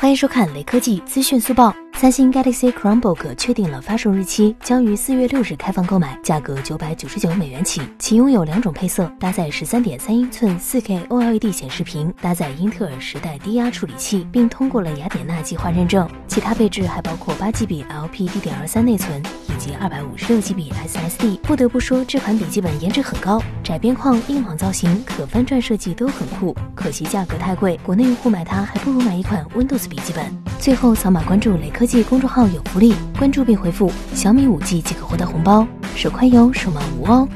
欢迎收看雷科技资讯速报。三星 Galaxy Chromebook 确定了发售日期，将于四月六日开放购买，价格九百九十九美元起。其拥有两种配色，搭载十三点三英寸四 K OLED 显示屏，搭载英特尔十代低压处理器，并通过了雅典娜计划认证。其他配置还包括八 GB LPDDR3 内存及二百五十六 GB SSD。不得不说，这款笔记本颜值很高，窄边框、硬朗造型、可翻转设计都很酷。可惜价格太贵，国内用户买它还不如买一款 Windows 笔记本。最后扫码关注雷科技公众号有福利，关注并回复小米五 G 即可获得红包，手快有，手慢无哦。